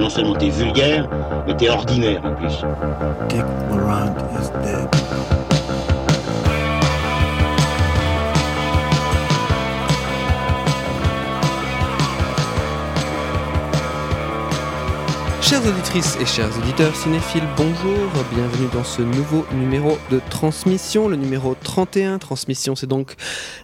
Non seulement t'es vulgaire, mais t'es ordinaire en plus. Dick Laurent is dead. Chères auditrices et chers auditeurs cinéphiles, bonjour, bienvenue dans ce nouveau numéro de Transmission, le numéro 31. Transmission, c'est donc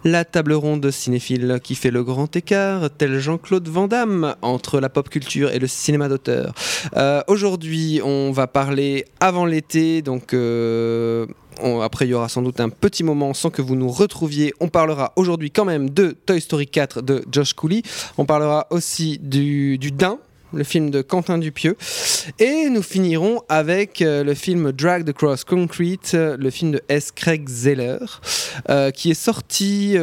la table ronde cinéphile qui fait le grand écart, tel Jean-Claude Van Damme, entre la pop culture et le cinéma d'auteur. Euh, Aujourd'hui, on va parler avant l'été, donc... euh, après, il y aura sans doute un petit moment sans que vous nous retrouviez. On parlera aujourd'hui quand même de Toy Story 4 de Josh Cooley. On parlera aussi du, du Dain, le film de Quentin Dupieux. Et nous finirons avec euh, le film Dragged Across Concrete, euh, le film de S. Craig Zeller, euh, qui est sorti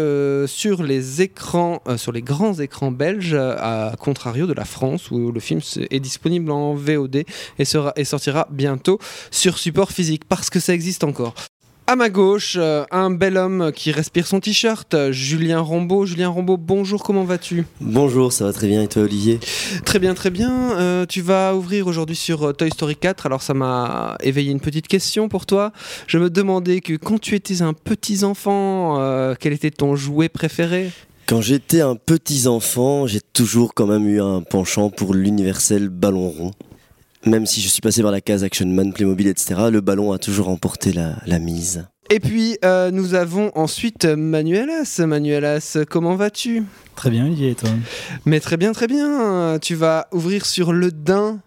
sur les écrans, sur les grands écrans belges, à contrario de la France, où le film est disponible en VOD et, et sortira bientôt sur support physique, parce que ça existe encore. À ma gauche, euh, un bel homme qui respire son t-shirt, euh, Julien Rambaud. Julien Rambaud, bonjour, comment vas-tu? Bonjour, ça va très bien et toi Olivier? Très bien, très bien. Euh, tu vas ouvrir aujourd'hui sur euh, Toy Story 4. Alors ça m'a éveillé une petite question pour toi. Je me demandais que quand tu étais un petit enfant, quel était ton jouet préféré? Quand j'étais un petit enfant, j'ai toujours quand même eu un penchant pour l'universel ballon rond. Même si je suis passé par la case Action Man, Playmobil, etc., le ballon a toujours remporté la, la mise. Et puis euh, nous avons ensuite Manuelas. Manuelas, comment vas-tu? Très bien, Olivier, et toi? Mais très bien, très bien. Tu vas ouvrir sur le Dain.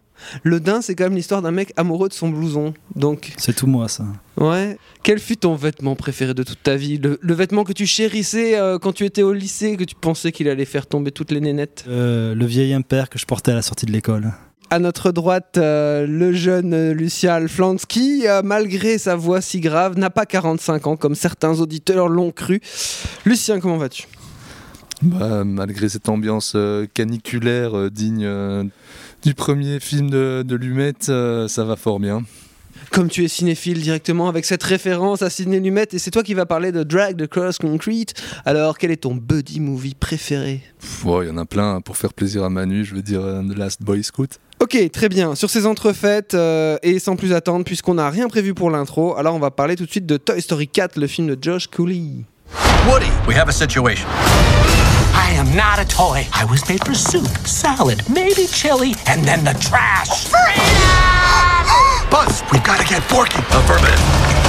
Le Dain, c'est quand même l'histoire d'un mec amoureux de son blouson. Donc C'est tout moi, ça. Ouais. Quel fut ton vêtement préféré de toute ta vie? Le, le vêtement que tu chérissais euh, quand tu étais au lycée, que tu pensais qu'il allait faire tomber toutes les nénettes? Euh, le vieil impair que je portais à la sortie de l'école. À notre droite, euh, le jeune Lucien Alflands qui, euh, malgré sa voix si grave, n'a pas 45 ans comme certains auditeurs l'ont cru. Lucien, comment vas-tu? Bah, malgré cette ambiance euh, caniculaire digne du premier film de, de Lumet, euh, ça va fort bien. Comme tu es cinéphile directement avec cette référence à Sidney Lumet, et c'est toi qui vas parler de Drag the Cross Concrete, alors quel est ton buddy movie préféré? Il y en a plein hein, pour faire plaisir à Manu, je veux dire The Last Boy Scout. Ok, très bien. Sur ces entrefaites, euh, et sans plus attendre, puisqu'on n'a rien prévu pour l'intro, alors on va parler tout de suite de Toy Story 4, le film de Josh Cooley. Woody, we have a situation. I am not a toy. I was made for soup, salad, maybe chili, and then the trash. Buzz, we've got to get Forky. Affirmative.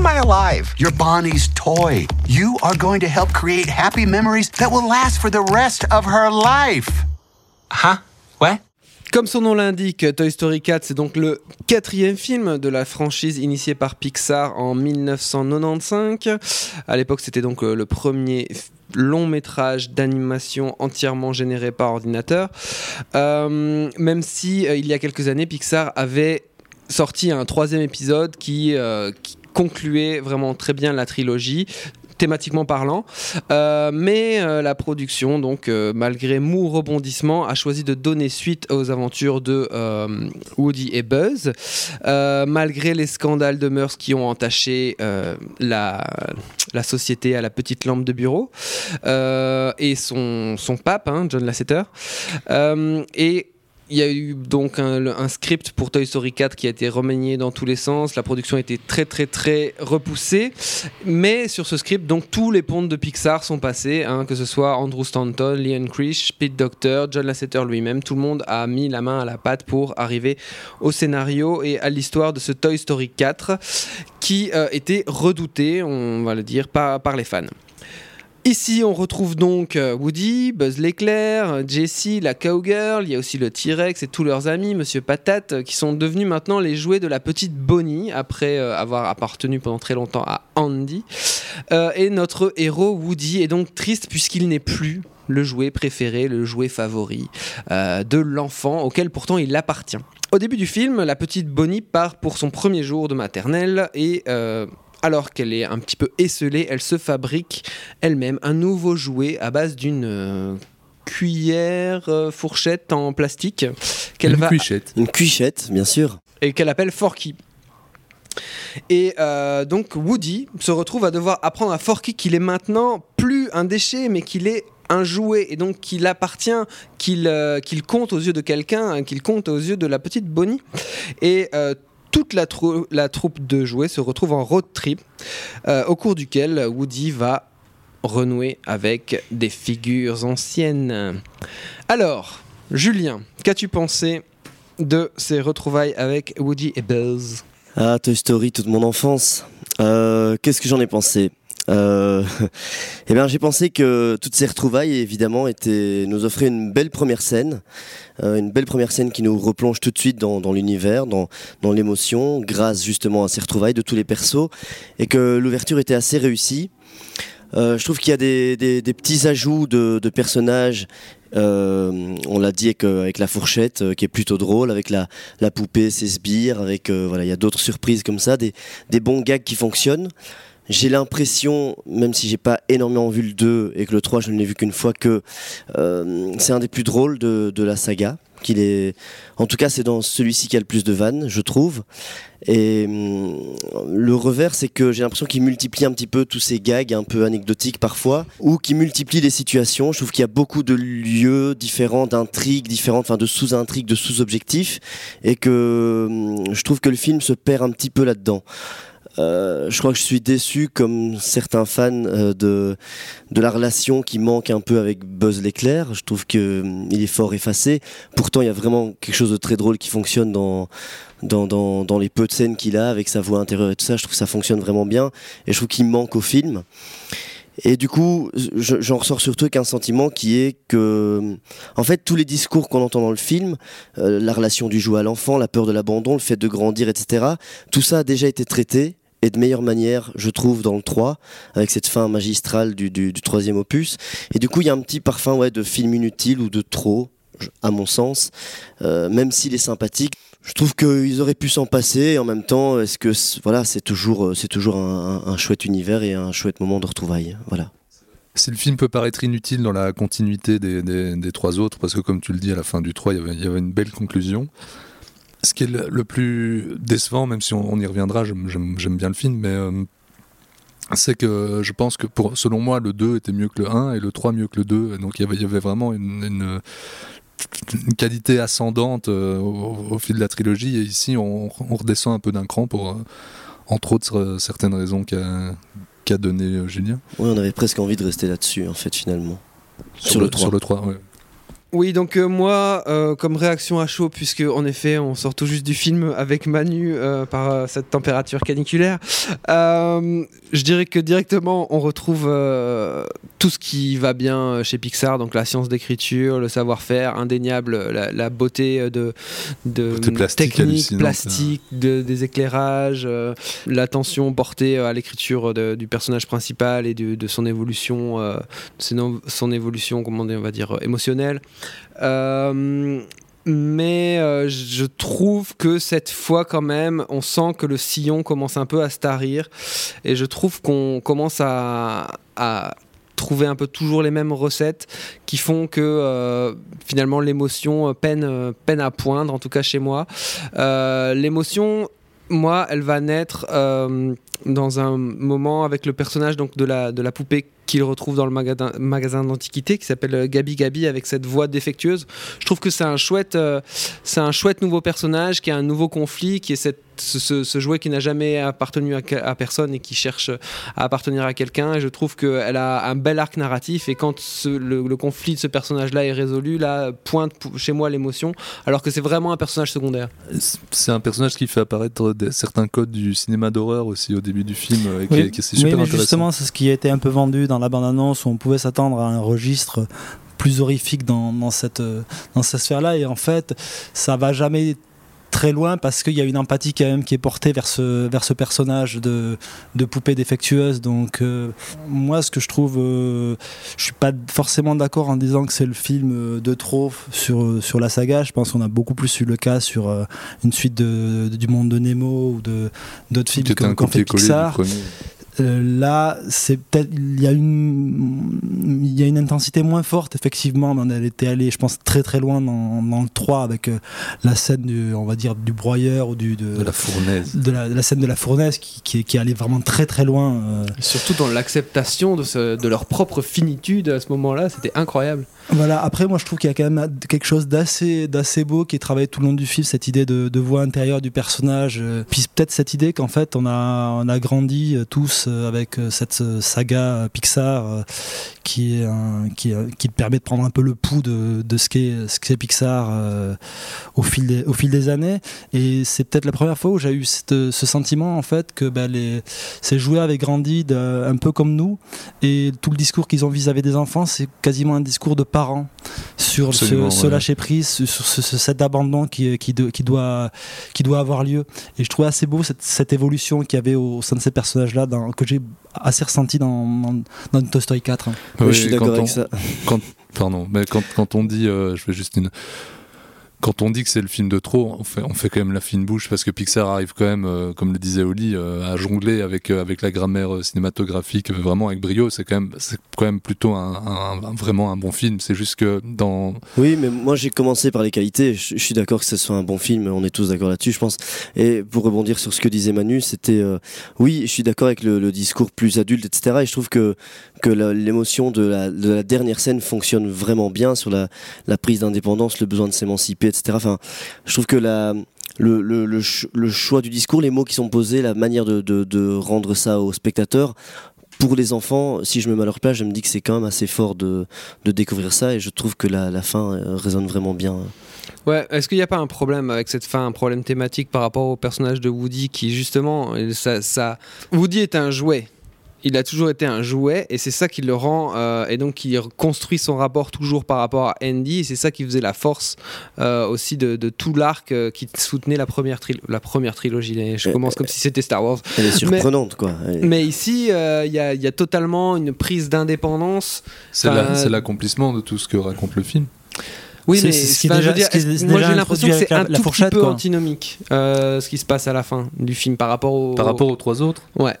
Am I alive? You're Bonnie's toy. You are going to help create happy memories that will last for the rest of her life. Huh? What? Comme son nom l'indique, Toy Story 4, c'est donc le quatrième film de la franchise initiée par Pixar en 1995. À l'époque, c'était donc euh, le premier long métrage d'animation entièrement généré par ordinateur. Euh, même si, euh, il y a quelques années, Pixar avait sorti un troisième épisode qui, euh, qui concluait vraiment très bien la trilogie thématiquement parlant, Euh, mais euh, la production, donc euh, malgré mou rebondissement, a choisi de donner suite aux aventures de Woody et Buzz, malgré les scandales de mœurs qui ont entaché la, la société à la petite lampe de bureau et son, son pape, hein, John Lasseter. Et il y a eu donc un, script pour Toy Story 4 qui a été remanié dans tous les sens. La production a été très très très repoussée. Mais sur ce script, donc tous les pontes de Pixar sont passés, hein, que ce soit Andrew Stanton, Leon Krish, Pete Docter, John Lasseter lui-même. Tout le monde a mis la main à la pâte pour arriver au scénario et à l'histoire de ce Toy Story 4 qui euh, était redouté, on va le dire, par les fans. Ici, on retrouve donc euh, Woody, Buzz l'éclair, Jessie, la cowgirl, il y a aussi le T-Rex et tous leurs amis, Monsieur Patate, euh, qui sont devenus maintenant les jouets de la petite Bonnie, après euh, avoir appartenu pendant très longtemps à Andy. Et notre héros Woody est donc triste puisqu'il n'est plus le jouet préféré, le jouet favori de l'enfant auquel pourtant il appartient. Au début du film, la petite Bonnie part pour son premier jour de maternelle et alors qu'elle est un petit peu esselée, elle se fabrique elle-même un nouveau jouet à base d'une euh, cuillère euh, fourchette en plastique qu'elle Une va cuichette. Une cuichette, bien sûr. et qu'elle appelle Forky. Et euh, donc Woody se retrouve à devoir apprendre à Forky qu'il est maintenant plus un déchet, mais qu'il est un jouet, et donc qu'il appartient, qu'il euh, qu'il compte aux yeux de quelqu'un, hein, qu'il compte aux yeux de la petite Bonnie. Et euh, toute la, trou- la troupe de jouets se retrouve en road trip, euh, au cours duquel Woody va renouer avec des figures anciennes. Alors, Julien, qu'as-tu pensé de ces retrouvailles avec Woody et Buzz Ah, Toy Story, toute mon enfance. Euh, Qu'est-ce que j'en ai pensé? Euh, Eh bien, j'ai pensé que toutes ces retrouvailles, évidemment, nous offraient une belle première scène, euh, une belle première scène qui nous replonge tout de suite dans, l'univers, dans, l'émotion, grâce justement à ces retrouvailles de tous les persos, et que l'ouverture était assez réussie. Euh, je trouve qu'il y a des, petits ajouts de, personnages. on l'a dit avec, la fourchette, qui est plutôt drôle, avec la, poupée, ses sbires, avec voilà, il y a d'autres surprises comme ça, des bons gags qui fonctionnent. J'ai l'impression, même si j'ai pas énormément vu le 2 et que le 3 je ne l'ai vu qu'une fois, que euh, c'est un des plus drôles de, de la saga. Qu'il est, en tout cas, c'est dans celui-ci qu'il y a le plus de vannes, je trouve. Et hum, le revers, c'est que j'ai l'impression qu'il multiplie un petit peu tous ces gags un peu anecdotiques parfois, ou qu'il multiplie les situations. Je trouve qu'il y a beaucoup de lieux différents, d'intrigues différentes, enfin de sous-intrigues, de sous-objectifs, et que hum, je trouve que le film se perd un petit peu là-dedans. Euh, je crois que je suis déçu, comme certains fans, euh, de, la relation qui manque un peu avec Buzz l'éclair. Je trouve qu'il est fort effacé. Pourtant, il y a vraiment quelque chose de très drôle qui fonctionne dans, les peu de scènes qu'il a, avec sa voix intérieure et tout ça. Je trouve que ça fonctionne vraiment bien. Et je trouve qu'il manque au film. Et du coup, je- j'en ressors surtout avec un sentiment qui est que, en fait, tous les discours qu'on entend dans le film, euh, la relation du jouet à l'enfant, la peur de l'abandon, le fait de grandir, etc., tout ça a déjà été traité et de meilleure manière, je trouve, dans le 3, avec cette fin magistrale du, du, troisième opus. Et du coup, il y a un petit parfum ouais, de film inutile ou de trop, à mon sens, euh, même s'il est sympathique. Je trouve qu'ils auraient pu s'en passer. Et en même temps, est-ce que voilà, c'est toujours, euh, c'est toujours un, un- chouette univers et un chouette moment de retrouvailles. Voilà. Si le film peut paraître inutile dans la continuité des, des- des trois autres, parce que comme tu le dis, à la fin du 3, il y avait, il y avait une belle conclusion. Ce qui est le, le plus décevant, même si on, on y reviendra, j'aime- bien le film, mais euh, c'est que je pense que pour, selon moi, le 2 était mieux que le 1 et le 3 mieux que le 2. Donc il y avait, il y avait vraiment une, une- une qualité ascendante euh, au, au fil de la trilogie. Et ici, on, on redescend un peu d'un cran pour, euh, entre autres, certaines raisons qu'a qu'a donné Julien. Ouais, on avait presque envie de rester là-dessus, en fait, finalement. Sur le 3. Sur le 3, ouais. Oui, donc euh, moi, euh, comme réaction à chaud, puisque en effet, on sort tout juste du film avec Manu euh, par cette température caniculaire, je dirais que directement, on retrouve tout ce qui va bien chez Pixar, donc la science d'écriture, le savoir-faire, indéniable, la, la beauté de, de Beauté plastique technique, plastique, de- des éclairages, l'attention portée à l'écriture du personnage principal et de son évolution, son, son évolution, comment on va dire, émotionnelle. Euh, mais euh, je trouve que cette fois quand même, on sent que le sillon commence un peu à se tarir et je trouve qu'on commence à, trouver un peu toujours les mêmes recettes qui font que euh, finalement l'émotion peine, peine à poindre, en tout cas chez moi. L'émotion, moi, elle va naître euh, dans un moment avec le personnage donc, de, la, de la poupée qu'il retrouve dans le magasin, magasin d'antiquité qui s'appelle euh, Gabi Gabi avec cette voix défectueuse. Je trouve que c'est un chouette, euh, c'est un chouette nouveau personnage qui a un nouveau conflit, qui est cette, ce, jouet qui n'a jamais appartenu à, personne et qui cherche à appartenir à quelqu'un. Et je trouve qu'elle a un bel arc narratif. Et quand ce- le, le conflit de ce personnage-là est résolu, là pointe chez moi l'émotion, alors que c'est vraiment un personnage secondaire. C'est un personnage qui fait apparaître des- certains codes du cinéma d'horreur aussi au début du film, euh, et qui, Oui, est- qui est oui, super mais intéressant. justement, c'est ce qui a été un peu vendu dans la bande-annonce, où on pouvait s'attendre à un registre plus horrifique dans, dans cette, euh, dans cette sphère-là. Et en fait, ça va jamais très loin parce qu'il y a une empathie quand même qui est portée vers ce, vers ce personnage de, de poupée défectueuse. Donc euh, moi, ce que je trouve, euh, je suis pas forcément d'accord en disant que c'est le film euh, de trop sur, sur la saga. Je pense qu'on a beaucoup plus eu le cas sur euh, une suite de, du monde de Nemo ou de d'autres films un qu'ont fait Pixar. Euh, là, c'est peut-être il y a une il y a une intensité moins forte effectivement, mais elle était allée, je pense, très très loin dans, dans le 3 avec euh, la scène du, on va dire, du broyeur ou du de, De la fournaise. de la, de la scène de la fournaise qui, qui, qui allait vraiment très très loin. euh. Surtout dans l'acceptation de, ce- de leur propre finitude à ce moment-là, c'était incroyable. Voilà, après, moi je trouve qu'il y a quand même quelque chose d'assez, d'assez beau qui est travaillé tout le long du film, cette idée de, de voix intérieure du personnage. euh, Puis peut-être cette idée qu'en fait on a, on a grandi euh, tous euh, avec euh, cette euh, saga euh, Pixar euh, qui, est euh, permet de prendre un peu le pouls de, ce qu'est, ce qu'est Pixar euh, au, fil des, au fil des années. Et c'est peut-être la première fois où j'ai eu cette- ce sentiment en fait que bah, les, ces joueurs avaient grandi un peu comme nous et tout le discours qu'ils ont vis-à-vis des enfants, c'est quasiment un discours de parents sur ce, lâcher prise, sur ce, ce- cet abandon qui, qui, de- qui doit, qui doit avoir lieu. Et je trouvais assez beau cette, cette évolution qu'il y avait au sein de ces personnages-là, que j'ai assez ressenti dans, dans, dans Toy Story 4. hein. Ouais, Oui, je suis d'accord on- avec ça. Quand, pardon, mais quand, quand on dit, euh, je fais juste une. Quand on dit que c'est le film de trop, on fait, quand même la fine bouche parce que Pixar arrive quand même, euh, comme le disait Oli, euh, à jongler avec, euh, avec la grammaire cinématographique vraiment avec brio. C'est quand même, c'est quand même plutôt un, vraiment un bon film. C'est juste que dans, Oui, mais moi j'ai commencé par les qualités. Je, suis d'accord que ce soit un bon film, on est tous d'accord là-dessus, je pense. Et pour rebondir sur ce que disait Manu, c'était oui, je suis d'accord avec le, discours plus adulte, etc. Et je trouve que que l'émotion de la, de la dernière scène fonctionne vraiment bien sur la prise d'indépendance, le besoin de s'émanciper, etc. Enfin, je trouve que le, le, le, ch- le choix du discours, les mots qui sont posés, la manière de, rendre ça aux spectateurs. Pour les enfants, si je me mets à leur place, je me dis que c'est quand même assez fort de, découvrir ça et je trouve que la, fin euh, résonne vraiment bien. Ouais, est-ce qu'il n'y a pas un problème avec cette fin, un problème thématique par rapport au personnage de Woody qui justement, euh, ça... Woody est un jouet. Il a toujours été un jouet et c'est ça qui le rend euh, et donc qui construit son rapport toujours par rapport à Andy et c'est ça qui faisait la force euh, aussi de, de tout l'arc euh, qui soutenait la première, tril- la première trilogie. Je Euh, commence comme si c'était Star Wars. Elle est surprenante, quoi. Mais ici, euh, il y, a, il y a totalement une prise d'indépendance. c'est l'accomplissement de tout ce que raconte le film. Oui, mais ce qui déjà- veux dire, ce qui est moi j'ai l'impression que c'est un la- tout petit peu quoi. antinomique euh, ce qui se passe à la fin du film par rapport au. Par rapport aux trois autres, Ouais.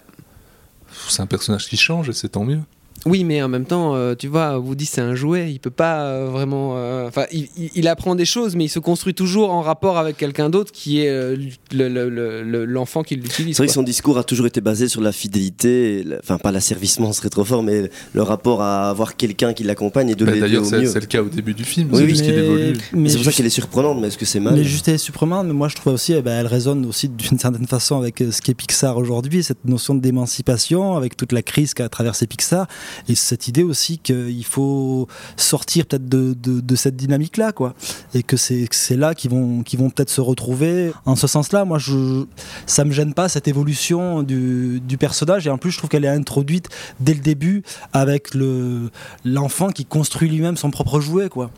C'est un personnage qui change et c'est tant mieux. Oui, mais en même temps, euh, tu vois, Woody c'est un jouet, il peut pas euh, vraiment. euh, Enfin, il, il- il apprend des choses, mais il se construit toujours en rapport avec quelqu'un d'autre qui est euh, le- le- le- le- l'enfant qui l'utilise. C'est vrai que son discours a toujours été basé sur la fidélité, enfin pas l'asservissement, ce serait trop fort, mais le rapport à avoir quelqu'un qui l'accompagne et de Bah, l'aider D'ailleurs, au c'est mieux. c'est le cas au début du film. Oui, c'est oui. juste qu'il évolue. C'est pour ça qu'elle est surprenante, mais est-ce que c'est mal Mais juste et surprenante, mais moi je trouve aussi, eh ben, elle résonne aussi d'une certaine façon avec ce qu'est Pixar aujourd'hui, cette notion d'émancipation, avec toute la crise qu'a traversé Pixar, et cette idée aussi qu'il faut sortir peut-être de, de, cette dynamique-là, quoi, et que c'est là qu'ils vont, qu'ils vont peut-être se retrouver. En ce sens-là, moi, je, ça me gêne pas cette évolution du, du personnage, et en plus je trouve qu'elle est introduite dès le début avec le l'enfant qui construit lui-même son propre jouet, quoi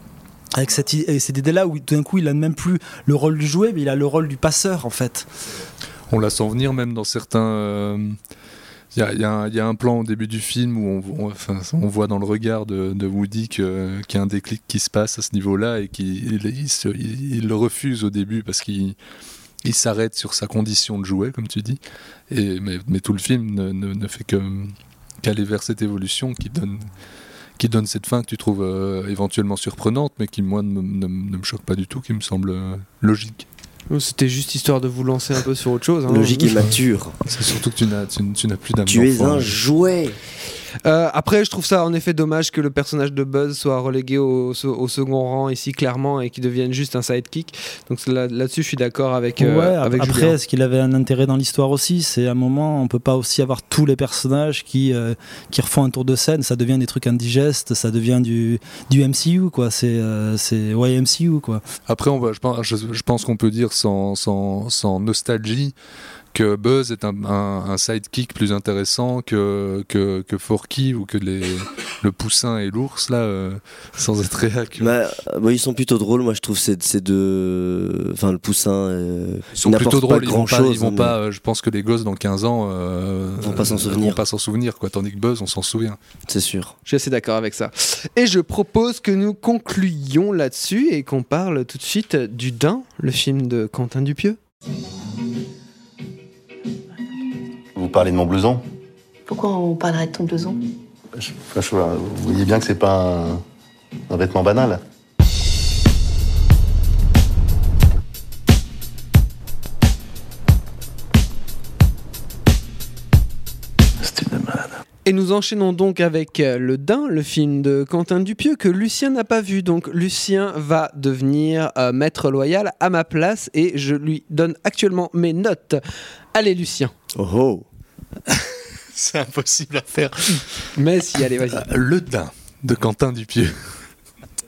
avec cette, et cette idée-là où tout d'un coup il a même plus le rôle du jouet, mais il a le rôle du passeur en fait. On la sent venir même dans certains. euh, Il y, a, un- plan au début du film où on, voit dans le regard de, Woody qu'il y a un déclic qui se passe à ce niveau-là et qu'il le refuse au début parce qu'il il s'arrête sur sa condition de jouet, comme tu dis. Mais, tout le film ne, fait qu'aller vers cette évolution qui donne, cette fin que tu trouves euh, éventuellement surprenante, mais qui, moi, ne me choque pas du tout, qui me semble euh, logique. C'était juste histoire de vous lancer un peu sur autre chose. hein. Logique et mature. C'est surtout que tu n'as, tu, tu n'as plus d'âme Tu es un jouet. Euh, après, je trouve ça en effet dommage que le personnage de Buzz soit relégué au, au second rang ici clairement et qu'il devienne juste un sidekick. Donc là- là-dessus, je suis d'accord avec, euh, ouais, avec après, est-ce qu'il avait un intérêt dans l'histoire aussi? C'est un moment, on peut pas aussi avoir tous les personnages qui, euh, qui refont un tour de scène, ça devient des trucs indigestes, ça devient du, du MCU, quoi. C'est euh, c'est ouais, MCU, quoi. Après, on va, je pense, je, je pense qu'on peut dire sans, sans, sans nostalgie que Buzz est un, un- un sidekick plus intéressant que, que, que Forky ou que les, le poussin et l'ours, là, euh, sans être réac. Bah, euh, bah, ils sont plutôt drôles, moi je trouve ces, ces deux. Enfin, le poussin. euh, Ils sont plutôt drôles, ils vont pas, grand-chose, ils vont pas euh, je pense que les gosses dans 15 ans euh, Vont pas s'en souvenir. vont pas s'en souvenir, quoi. Tandis que Buzz, on s'en souvient. C'est sûr. Je suis assez d'accord avec ça. Et je propose que nous concluions là-dessus et qu'on parle tout de suite du Dain, le film de Quentin Dupieux. Vous parlez de mon blouson Pourquoi on parlerait de ton blouson Je- enfin, je vois, vous voyez bien que c'est pas un, un vêtement banal. C'est une malade. Et nous enchaînons donc avec euh, Le Dain, le film de Quentin Dupieux que Lucien n'a pas vu. Donc Lucien va devenir euh, maître loyal à ma place et je lui donne actuellement mes notes. Allez Lucien. Oh oh C'est impossible à faire. Mais si, allez, vas-y. Euh, Le Dain de Quentin Dupieux.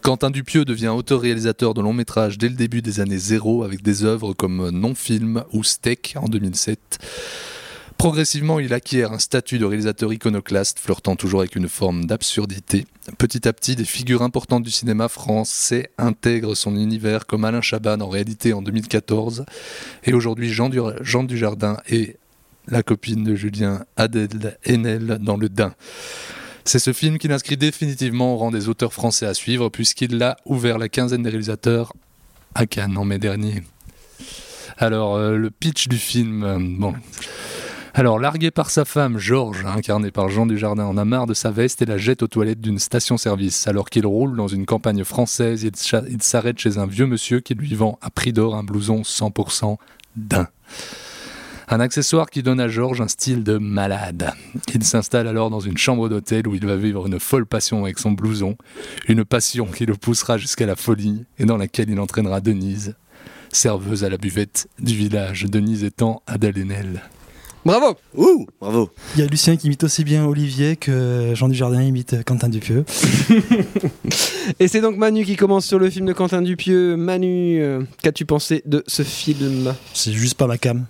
Quentin Dupieux devient auteur-réalisateur de longs métrages dès le début des années zéro avec des œuvres comme Non-Film ou Steak en 2007. Progressivement, il acquiert un statut de réalisateur iconoclaste, flirtant toujours avec une forme d'absurdité. Petit à petit, des figures importantes du cinéma français intègrent son univers, comme Alain Chaban en réalité en 2014, et aujourd'hui Jean, Du- Jean Dujardin et la copine de Julien, Adèle Haenel, dans Le Dain. C'est ce film qui l'inscrit définitivement au rang des auteurs français à suivre, puisqu'il l'a ouvert la quinzaine des réalisateurs à Cannes en mai dernier. Alors, euh, le pitch du film, euh, bon. Alors, largué par sa femme, Georges, incarné par Jean Dujardin, en a marre de sa veste et la jette aux toilettes d'une station-service. Alors qu'il roule dans une campagne française, il, s'arrête chez un vieux monsieur qui lui vend à prix d'or un blouson 100% daim. Un accessoire qui donne à Georges un style de malade. Il s'installe alors dans une chambre d'hôtel où il va vivre une folle passion avec son blouson, une passion qui le poussera jusqu'à la folie et dans laquelle il entraînera Denise, serveuse à la buvette du village, Denise étant Adèle Haenel. Bravo Ouh Bravo Il y a Lucien qui imite aussi bien Olivier que Jean Dujardin imite Quentin Dupieux. Et c'est donc Manu qui commence sur le film de Quentin Dupieux. Manu, euh, qu'as-tu pensé de ce film? C'est juste pas ma cam.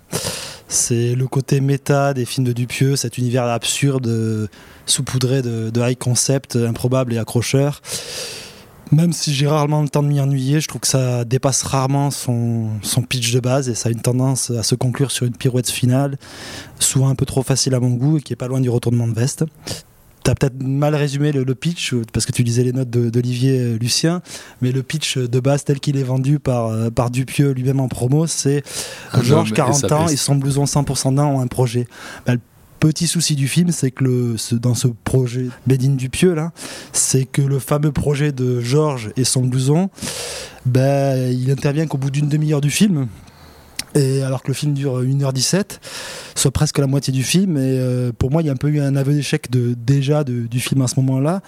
C'est le côté méta des films de Dupieux, cet univers absurde, euh, saupoudré de, de high concept, improbable et accrocheur. Même si j'ai rarement le temps de m'y ennuyer, je trouve que ça dépasse rarement son, son pitch de base et ça a une tendance à se conclure sur une pirouette finale, souvent un peu trop facile à mon goût et qui est pas loin du retournement de veste. T'as peut-être mal résumé le, le pitch parce que tu lisais les notes d'Olivier euh, Lucien, mais le pitch de base tel qu'il est vendu par, euh, par Dupieux lui-même en promo, c'est Un Georges, homme et 40 sa ans, et son blouson 100% d'un ont un projet. Bah, le petit souci du film, c'est que le, dans ce projet Bédine Dupieux, là, c'est que le fameux projet de Georges et son blouson, bah, il intervient qu'au bout d'une demi-heure du film. Et alors que le film dure 1h17, soit presque la moitié du film. Et euh, pour moi, il y a un peu eu un aveu d'échec de, déjà du film à ce moment-là,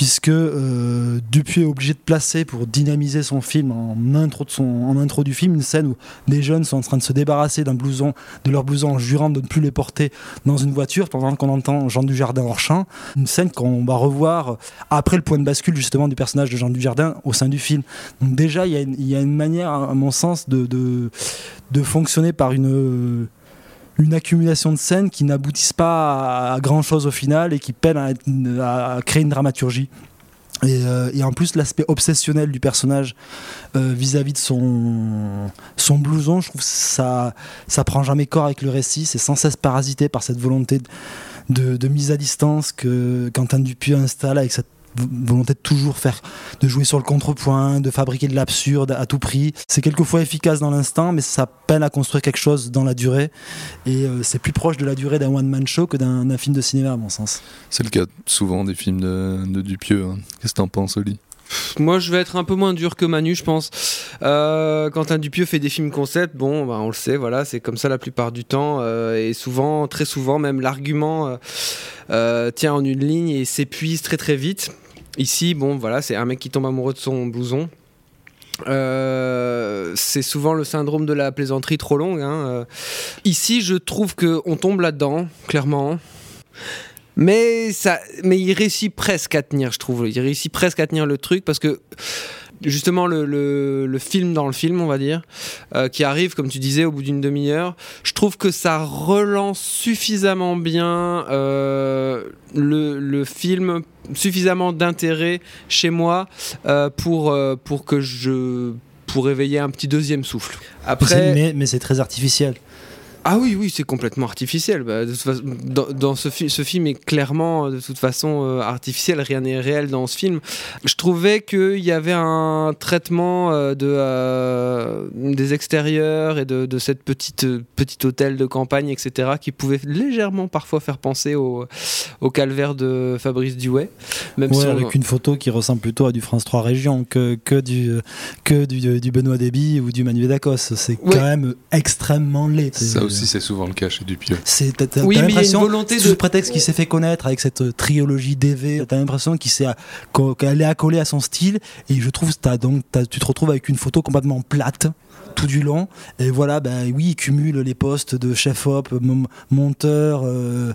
puisque euh, Dupuis est obligé de placer pour dynamiser son film en intro, du film une scène où des jeunes sont en train de se débarrasser d'un blouson, de leur blouson en jurant de ne plus les porter dans une voiture pendant qu'on entend Jean Dujardin hors champ. Une scène qu'on va revoir après le point de bascule justement du personnage de Jean Dujardin au sein du film. Donc déjà, il y a une, manière, à mon sens, de fonctionner par une une accumulation de scènes qui n'aboutissent pas à, grand chose au final et qui peinent à, créer une dramaturgie. Et, euh, et en plus, l'aspect obsessionnel du personnage euh, vis-à-vis de son, son blouson, je trouve que ça, ça prend jamais corps avec le récit. C'est sans cesse parasité par cette volonté de, de- mise à distance que Quentin Dupieux installe avec cette volonté de toujours faire de jouer sur le contrepoint de fabriquer de l'absurde à tout prix c'est quelquefois efficace dans l'instant mais ça peine à construire quelque chose dans la durée et euh, c'est plus proche de la durée d'un one man show que d'un d'un film de cinéma à mon sens C'est le cas souvent des films de, de Dupieux. hein. Qu'est-ce que t'en penses, Oli? Moi, je vais être un peu moins dur que Manu, je pense. Euh, Quentin Dupieux fait des films concept. Bon, bah, on le sait, voilà, c'est comme ça la plupart du temps. euh, et souvent, très souvent, même l'argument euh, euh, tient en une ligne et s'épuise très très vite. Ici, bon, voilà, c'est un mec qui tombe amoureux de son blouson. Euh, c'est souvent le syndrome de la plaisanterie trop longue. hein, euh. Ici, je trouve qu'on tombe là-dedans, clairement. Mais, ça, mais il réussit presque à tenir, je trouve. Il réussit presque à tenir le truc parce que justement le, film dans le film, on va dire, euh, qui arrive, comme tu disais, au bout d'une demi-heure, je trouve que ça relance suffisamment bien le film, suffisamment d'intérêt chez moi euh, pour, euh, pour que je pour éveiller un petit deuxième souffle. Après, mais, mais c'est très artificiel Ah oui, oui, c'est complètement artificiel. Bah, de toute façon, dans, dans ce, fi- ce film est clairement, de toute façon, euh, artificiel. Rien n'est réel dans ce film. Je trouvais qu'il y avait un traitement euh, de, euh, des extérieurs et de, de cette petite euh, petit hôtel de campagne, etc., qui pouvait légèrement parfois faire penser au, au calvaire de Fabrice Duet. Même Ouais, si on- avec une photo qui ressemble plutôt à du France 3 Région que, que, du, que du, du Benoît Déby ou du Manuel Dacos. C'est Ouais. quand même extrêmement laid. Ça aussi, c'est souvent le cas chez Dupieux. C'est t'as- t'as- Oui, t'as mais il y a une volonté sous de- prétexte qu'il s'est fait connaître avec cette euh, trilogie DV, t'as l'impression qu'il s'est qu'elle est accolée à son style et je trouve t'as donc t'as- tu te retrouves avec une photo complètement plate tout du long et voilà ben oui il cumule les postes de chef op mon- monteur euh,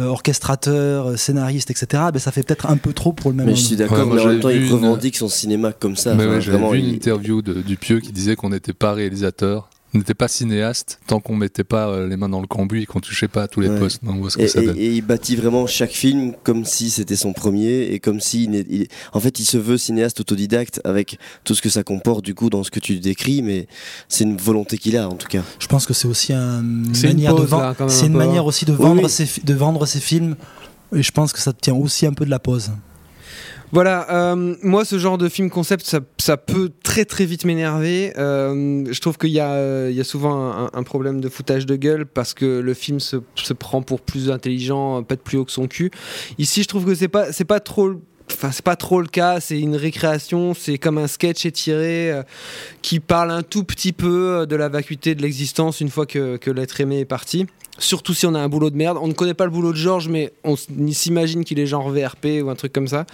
euh, orchestrateur scénariste etc ben ça fait peut-être un peu trop pour le même Mais je suis d'accord, Ouais, moi, mais en même j'avais temps, il une- revendique son cinéma comme ça. Mais ouais, j'avais vraiment, vu une interview de Dupieux qui disait qu'on n'était pas réalisateur, n'était pas cinéaste tant qu'on mettait pas euh, les mains dans le cambouis et qu'on touchait pas à tous les Ouais. postes. Donc, ce que Et, ça et- donne. et il bâtit vraiment chaque film comme si c'était son premier et comme si il, est- il- en fait il se veut cinéaste autodidacte avec tout ce que ça comporte du coup dans ce que tu décris mais c'est une volonté qu'il a en tout cas je pense que c'est aussi un- une une manière de pause, vendre là, quand même, c'est un une peu, manière aussi de vendre oui. ses de vendre ses films et je pense que ça tient aussi un peu de la pause Voilà, euh, moi ce genre de film concept, ça, ça peut très très vite m'énerver. Euh, je trouve qu'il y, a, euh, y a souvent un, un problème de foutage de gueule parce que le film se, se prend pour plus intelligent, pète plus haut que son cul. Ici, je trouve que c'est pas, c'est pas trop. Enfin, c'est pas trop le cas, c'est une récréation, c'est comme un sketch étiré euh, qui parle un tout petit peu euh, de la vacuité de l'existence une fois que, que l'être aimé est parti. Surtout si on a un boulot de merde. On ne connaît pas le boulot de Georges, mais on s'imagine qu'il est genre VRP ou un truc comme ça.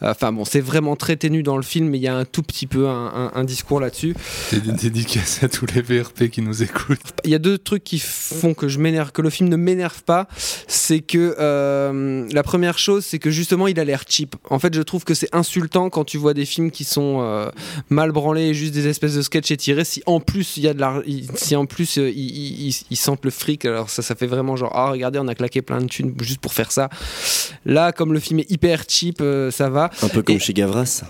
Enfin bon, c'est vraiment très ténu dans le film, mais il y a un tout petit peu un, un- un discours là-dessus. Et une dédicace à tous les VRP qui nous écoutent. Il y a deux trucs qui font que je m'énerve, que le film ne m'énerve pas. C'est que euh, la première chose, c'est que justement, il a l'air cheap. En fait, je trouve que c'est insultant quand tu vois des films qui sont euh, mal branlés et juste des espèces de sketchs étirés. Si en plus il y a de la, si en plus euh, ils, ils- ils- ils sentent le fric, alors ça, ça fait vraiment genre ah regardez, on a claqué plein de thunes juste pour faire ça. Là, comme le film est hyper cheap, euh, ça va. un peu comme Et- chez Gavras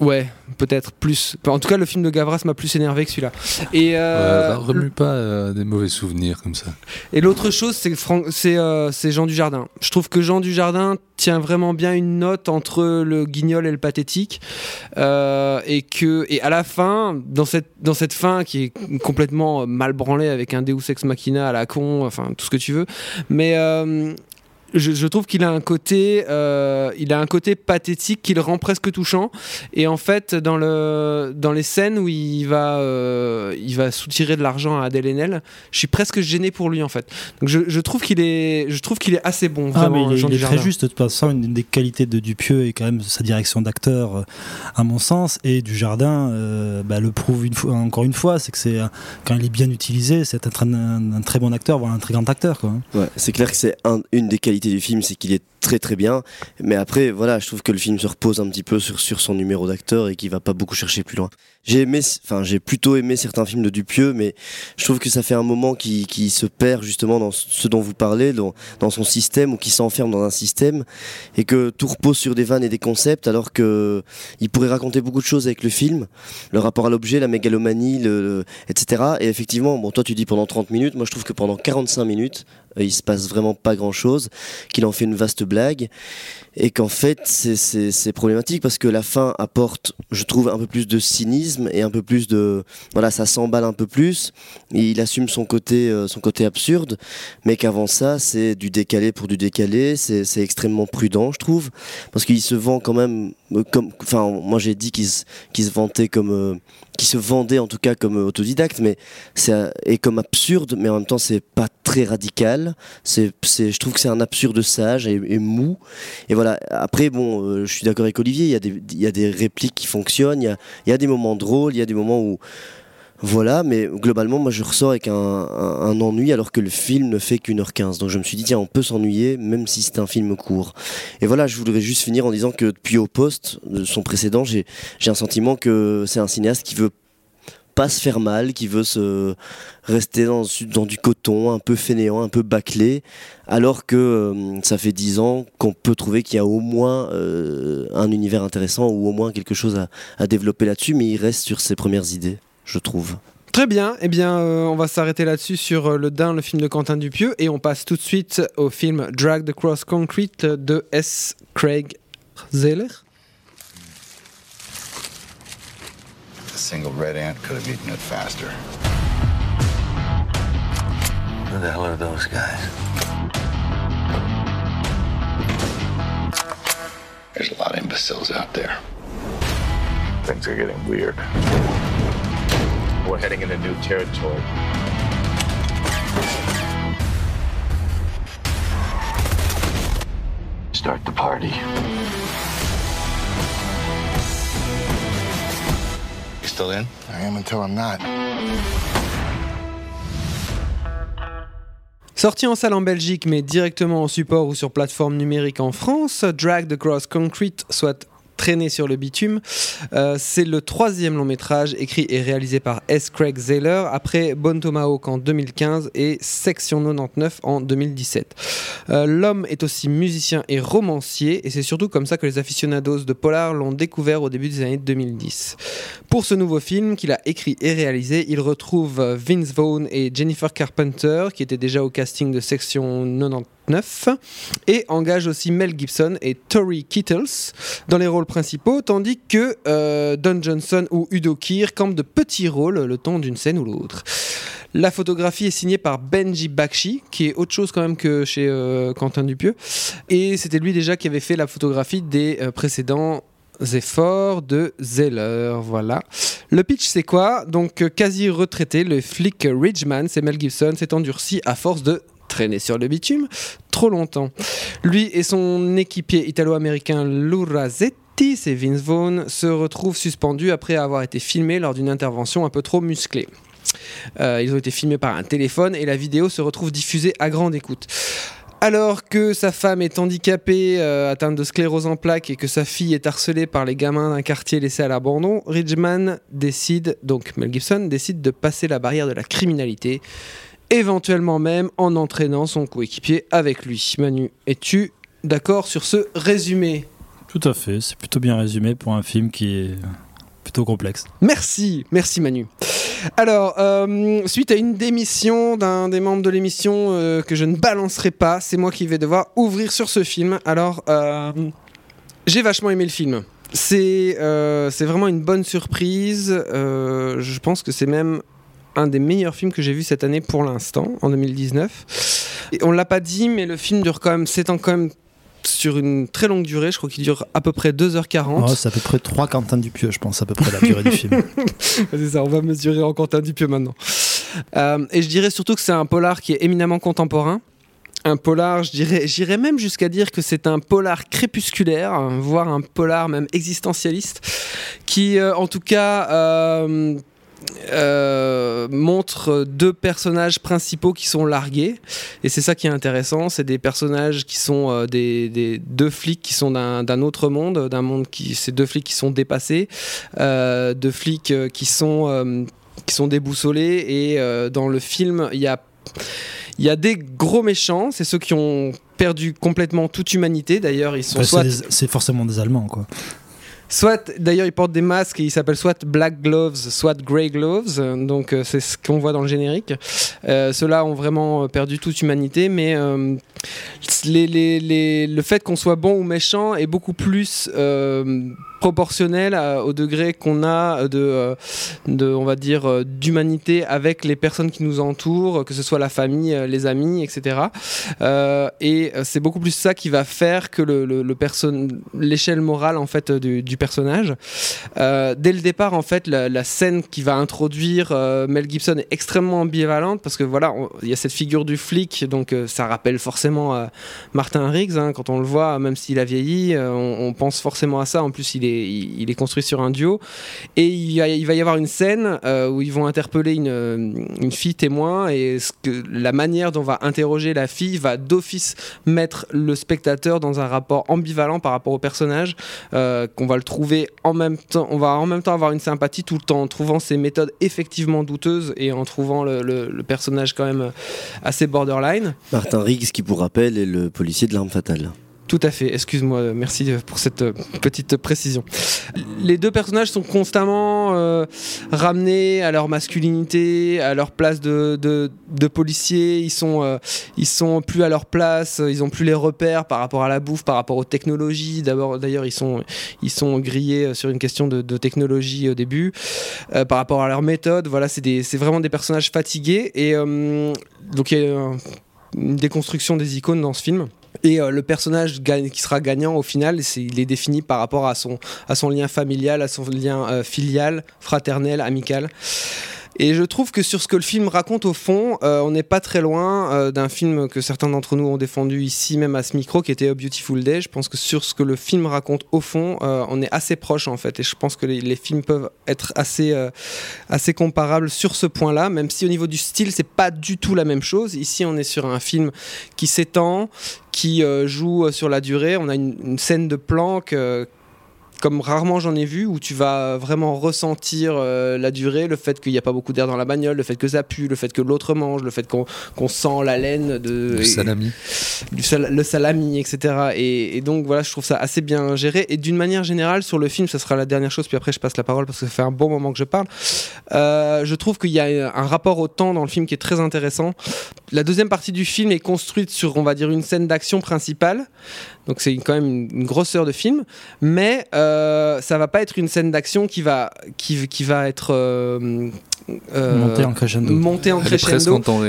Ouais, peut-être plus. En tout cas, le film de Gavras m'a plus énervé que celui-là. Et, euh, Ouais, remue pas euh, des mauvais souvenirs comme ça. et l'autre chose, c'est c'est euh, Jean Dujardin. Je trouve que Jean Dujardin tient vraiment bien une note entre le guignol et le pathétique. Euh, et que et à la fin, dans cette, dans cette fin qui est complètement mal branlée avec un Deus Ex Machina à la con, enfin tout ce que tu veux, mais euh, je, je trouve qu'il a un côté, euh, il a un côté pathétique qui le rend presque touchant. Et en fait, dans le, dans les scènes où il va, euh, il va soutirer de l'argent à Adèle Haenel, je suis presque gêné pour lui en fait. Donc je, je trouve qu'il est, je trouve qu'il est assez bon. Ah, Vraiment, mais il est, Jean il est très juste. De toute façon, une des qualités de Dupieux est quand même sa direction d'acteur, euh, à mon sens. Et du Jardin bah, le prouve une fois, encore une fois. C'est que c'est euh, quand il est bien utilisé, c'est un, un- un très bon acteur, voire un très grand acteur. Quoi. Ouais, c'est clair que c'est un- une des qualités du film, c'est qu'il est très très bien. Mais après, voilà, je trouve que le film se repose un petit peu sur, sur son numéro d'acteur et qu'il va pas beaucoup chercher plus loin. J'ai aimé, enfin, j'ai plutôt aimé certains films de Dupieux, mais je trouve que ça fait un moment qui, qui se perd justement dans ce dont vous parlez, dans, dans son système ou qui s'enferme dans un système et que tout repose sur des vannes et des concepts alors que il pourrait raconter beaucoup de choses avec le film, le rapport à l'objet, la mégalomanie, le, etc. Et effectivement, bon, toi tu dis pendant 30 minutes, moi je trouve que pendant 45 minutes, il se passe vraiment pas grand chose, qu'il en fait une vaste blague et qu'en fait c'est- problématique parce que la fin apporte, je trouve, un peu plus de cynisme et un peu plus de, voilà, ça s'emballe un peu plus. Il assume son côté, euh, son côté absurde, mais qu'avant ça c'est du décalé pour du décalé, c'est extrêmement prudent, je trouve, parce qu'il se vend quand même euh, enfin, moi j'ai dit qu'il se, vantait comme, euh, qu'il se vendait en tout cas comme euh, autodidacte, mais c'est euh, et comme absurde, mais en même temps c'est pas très radical. C'est, je trouve que c'est un absurde sage et, mou. Et voilà. Après, bon, euh, je suis d'accord avec Olivier. Il y a des, répliques qui fonctionnent. Il y a, des moments drôles. Il y a des moments où voilà, mais globalement, moi je ressors avec un, ennui alors que le film ne fait qu'une heure quinze. Donc je me suis dit, tiens, on peut s'ennuyer même si c'est un film court. Et voilà, je voudrais juste finir en disant que depuis Au Poste, de son précédent, j'ai un sentiment que c'est un cinéaste qui veut pas se faire mal, qui veut se rester dans, du coton, un peu fainéant, un peu bâclé, alors que euh, ça fait dix ans qu'on peut trouver qu'il y a au moins euh, un univers intéressant ou au moins quelque chose à, développer là-dessus, mais il reste sur ses premières idées, je trouve. Très bien, eh bien, euh, on va s'arrêter là-dessus sur Le Dain, le film de Quentin Dupieux, et on passe tout de suite au film Drag the Cross Concrete de S. Craig Zeller. Single red ant could have eaten it faster. Who the hell are those guys? There's a lot of imbeciles out there. Things are getting weird. We're heading into new territory. Start the party. You still in? I am until I'm not. Sorti en salle en Belgique, mais directement en support ou sur plateforme numérique en France, Drag the Cross Concrete, soit traîner sur le bitume. Euh, c'est le troisième long métrage écrit et réalisé par S. Craig Zeller après Bon Tomahawk en 2015 et Section 99 en 2017. Euh, L'homme est aussi musicien et romancier et c'est surtout comme ça que les aficionados de Polar l'ont découvert au début des années 2010. Pour ce nouveau film qu'il a écrit et réalisé, il retrouve Vince Vaughn et Jennifer Carpenter qui étaient déjà au casting de Section 99 et engage aussi Mel Gibson et Tori Kittles dans les rôles principaux, tandis que euh, Don Johnson ou Udo Kier campent de petits rôles le temps d'une scène ou l'autre. La photographie est signée par Benji Bakshi, qui est autre chose quand même que chez euh, Quentin Dupieux. Et c'était lui déjà qui avait fait la photographie des euh, précédents efforts de Zeller. Voilà. Le pitch, c'est quoi? Donc, quasi retraité, le flic Ridgeman, c'est Mel Gibson, s'est endurci à force de traîner sur le bitume trop longtemps. Lui et son équipier italo-américain Lou Razetti, c'est Vince Vaughn, se retrouvent suspendus après avoir été filmés lors d'une intervention un peu trop musclée. Euh, ils ont été filmés par un téléphone et la vidéo se retrouve diffusée à grande écoute. Alors que sa femme est handicapée, euh, atteinte de sclérose en plaques et que sa fille est harcelée par les gamins d'un quartier laissé à l'abandon, Ridgeman décide, donc Mel Gibson décide de passer la barrière de la criminalité, éventuellement même en entraînant son coéquipier avec lui. Manu, es-tu d'accord sur ce résumé? Tout à fait, c'est plutôt bien résumé pour un film qui est plutôt complexe. Merci, merci Manu. Alors, euh, suite à une démission d'un des membres de l'émission euh, que je ne balancerai pas, c'est moi qui vais devoir ouvrir sur ce film. Alors, euh, j'ai vachement aimé le film. C'est vraiment une bonne surprise. Je pense que c'est même un des meilleurs films que j'ai vu cette année pour l'instant, en 2019. Et on l'a pas dit, mais le film dure quand même, s'étend quand même sur une très longue durée. Je crois qu'il dure à peu près 2h40. Oh, c'est à peu près 3 Quentin Dupieux, je pense, à peu près la durée du film. c'est ça, on va mesurer en Quentin Dupieux maintenant. Euh, et je dirais surtout que c'est un polar qui est éminemment contemporain. Un polar, je dirais, j'irais même jusqu'à dire que c'est un polar crépusculaire, hein, voire un polar même existentialiste, qui, euh, en tout cas, euh, euh, montre deux personnages principaux qui sont largués et c'est ça qui est intéressant c'est des personnages qui sont euh, des, des, deux flics qui sont d'un autre monde d'un monde qui c'est deux flics qui sont dépassés euh, deux flics qui sont qui sont déboussolés et dans le film il y a il y a des gros méchants, c'est ceux qui ont perdu complètement toute humanité. D'ailleurs, ils sont Enfin, soit c'est des- c'est forcément des Allemands, quoi. Soit, d'ailleurs, ils portent des masques et ils s'appellent soit Black Gloves, soit Grey Gloves. Donc, euh, c'est ce qu'on voit dans le générique. Euh, Ceux-là ont vraiment euh, perdu toute humanité, mais le fait qu'on soit bon ou méchant est beaucoup plus proportionnel à- au degré qu'on a de, euh, de, on va dire, euh, d'humanité avec les personnes qui nous entourent, que ce soit la famille, euh, les amis, etc. Euh, et euh, c'est beaucoup plus ça qui va faire que le, le- le l'échelle morale en fait du, du personnage. Euh, dès le départ, en fait, la, scène qui va introduire euh, Mel Gibson est extrêmement ambivalente parce que voilà, il y a cette figure du flic, donc euh, ça rappelle forcément euh, Martin Riggs. hein, quand on le voit, même s'il a vieilli, euh, on, on pense forcément à ça. En plus, il est, il, est construit sur un duo. Et il, va y avoir une scène euh, où ils vont interpeller une, euh, fille témoin et la manière dont on va interroger la fille va d'office mettre le spectateur dans un rapport ambivalent par rapport au personnage, euh, qu'on va le trouver en même temps, on va en même temps avoir une sympathie tout en trouvant ses méthodes effectivement douteuses et en trouvant le- le personnage quand même assez borderline. Martin Riggs, qui pour rappel est le policier de l'arme fatale. Tout à fait, excuse-moi, merci pour cette euh, petite précision. Les deux personnages sont constamment euh, ramenés à leur masculinité, à leur place de, de, policiers, ils sont, euh, ils sont plus à leur place, ils ont plus les repères par rapport à la bouffe, par rapport aux technologies. D'abord, d'ailleurs, ils sont, ils sont grillés sur une question de, technologie au début, euh, par rapport à leur méthode. Voilà, c'est vraiment des personnages fatigués et euh, donc il y a euh, une déconstruction des icônes dans ce film. Et euh, le personnage qui sera gagnant au final, c'est- il est défini par rapport à son, à son lien familial, à son lien euh, filial, fraternel, amical. Et je trouve que sur ce que le film raconte au fond, euh, on n'est pas très loin euh, d'un film que certains d'entre nous ont défendu ici, même à ce micro, qui était A Beautiful Day. Je pense que sur ce que le film raconte au fond, euh, on est assez proche en fait. Et je pense que les, films peuvent être assez, assez comparables sur ce point-là, même si au niveau du style, c'est pas du tout la même chose. Ici, on est sur un film qui s'étend, qui joue sur la durée. On a une, une scène de planque. Comme rarement j'en ai vu, où tu vas vraiment ressentir euh, la durée, le fait qu'il n'y a pas beaucoup d'air dans la bagnole, le fait que ça pue, le fait que l'autre mange, le fait qu'on sent la laine de et- salami. du sal- le salami, etc. Et, et donc voilà, je trouve ça assez bien géré. Et d'une manière générale, sur le film, ça sera la dernière chose, puis après je passe la parole parce que ça fait un bon moment que je parle. Euh, je trouve qu'il y a un rapport au temps dans le film qui est très intéressant. La deuxième partie du film est construite sur, on va dire, une scène d'action principale. Donc c'est quand même une, une grosse heure de film, mais euh, ça va pas être une scène d'action qui va qui, qui va être euh, euh, Montée en crescendo. montée en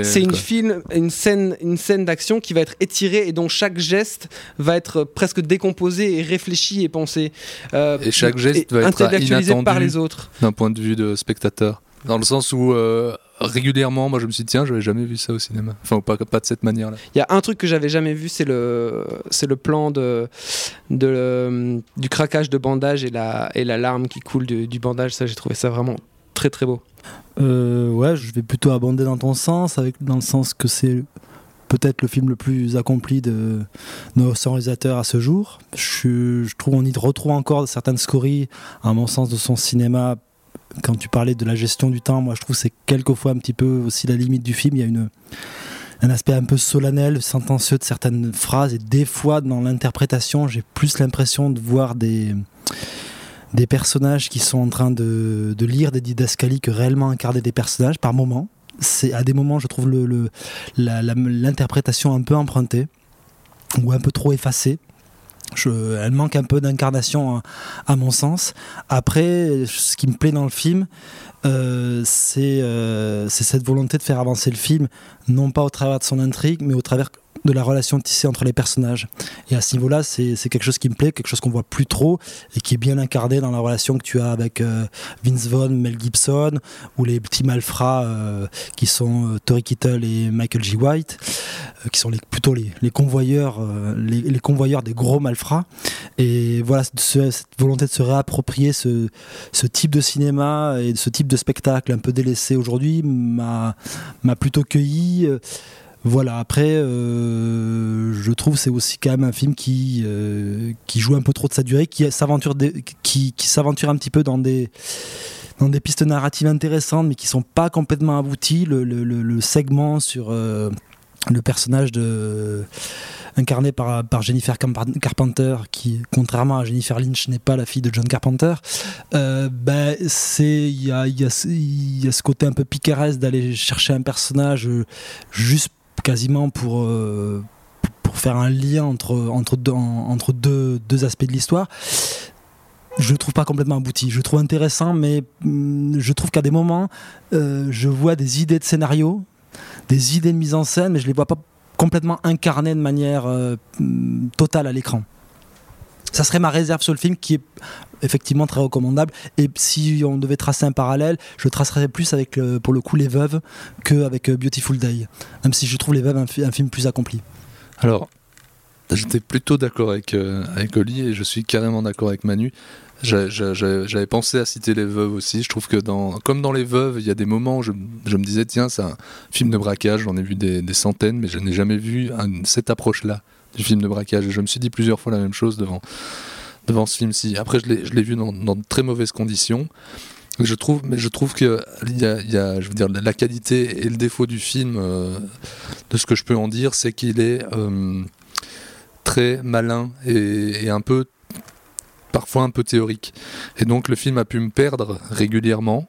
C'est une film, une scène, une scène d'action qui va être étirée et dont chaque geste va être presque décomposé et réfléchi et pensé. euh, Et chaque geste et va être intellectualisé par les autres. d'un point de vue de spectateur. Dans le sens où euh, régulièrement, moi je me suis dit, tiens, j'avais jamais vu ça au cinéma. Enfin, pas, pas de cette manière-là. Il y a un truc que j'avais jamais vu, c'est le, c'est le plan de, de, du craquage de bandage et la, et la larme qui coule du, du bandage. Ça, j'ai trouvé ça vraiment très très beau. Euh, ouais, je vais plutôt abonder dans ton sens, avec, dans le sens que c'est peut-être le film le plus accompli de nos réalisateurs à ce jour. Je, je trouve on y retrouve encore certaines scories, à mon sens, de son cinéma. Quand tu parlais de la gestion du temps, moi je trouve que c'est quelquefois un petit peu aussi la limite du film. Il y a une, un aspect un peu solennel, sentencieux de certaines phrases, et des fois dans l'interprétation, j'ai plus l'impression de voir des des personnages qui sont en train de, de lire des didascalies que réellement incarner des personnages par moments. C'est à des moments, je trouve l'interprétation un peu empruntée ou un peu trop effacée. Elle manque un peu d'incarnation à, à mon sens. Après, ce qui me plaît dans le film, euh, euh, c'est cette volonté de faire avancer le film, non pas au travers de son intrigue, mais au travers de la relation tissée entre les personnages. Et à ce niveau-là, c'est quelque chose qui me plaît, quelque chose qu'on voit plus trop et qui est bien incarné dans la relation que tu as avec euh, Vince Vaughn, Mel Gibson, ou les petits malfrats euh, qui sont euh, Tori Kittle et Michael G. White, qui sont les, plutôt les, les convoyeurs, les, les convoyeurs des gros malfrats. Et voilà, ce- cette volonté de se réapproprier ce, ce type de cinéma et ce type de spectacle un peu délaissé aujourd'hui m'a plutôt cueilli. Voilà, après, euh, je trouve c'est aussi quand même un film qui, euh, qui joue un peu trop de sa durée, qui s'aventure qui, s'aventure un petit peu dans des, dans des pistes narratives intéressantes, mais qui sont pas complètement abouties. Le, le- segment sur euh, le personnage de incarné par, par Jennifer Carpenter, qui, contrairement à Jennifer Lynch, n'est pas la fille de John Carpenter, euh, ben, il y a, y a y a ce côté un peu picaresque d'aller chercher un personnage juste quasiment pour, euh, pour faire un lien entre, deux, aspects de l'histoire. Je le trouve pas complètement abouti. Je le trouve intéressant, mais hum, je trouve qu'à des moments, euh, je vois des idées de scénario, des idées de mise en scène, mais je les vois pas complètement incarnées de manière euh, hum, totale à l'écran. Ça serait ma réserve sur le film qui est effectivement très recommandable. Et si on devait tracer un parallèle, je tracerais plus avec, euh, pour le coup, Les Veuves qu'avec euh, Beautiful Day. Même si je trouve Les Veuves un, fi- un film plus accompli. Alors, j'étais plutôt d'accord avec, euh, avec Oli et je suis carrément d'accord avec Manu. J'a- j'a- j'a- J'avais pensé à citer les veuves aussi. Je trouve que dans, comme dans les veuves, il y a des moments où je, me disais, tiens, c'est un film de braquage, j'en ai vu des, centaines, mais je n'ai jamais vu cette approche-là du film de braquage. Je me suis dit plusieurs fois la même chose devant, devant ce film-ci. Après, je l'ai vu dans, de très mauvaises conditions. Je trouve, mais je trouve que y y a, je veux dire, la qualité et le défaut du film, euh, de ce que je peux en dire, c'est qu'il est euh, très malin et un peu parfois un peu théorique. Et donc le film a pu me perdre régulièrement,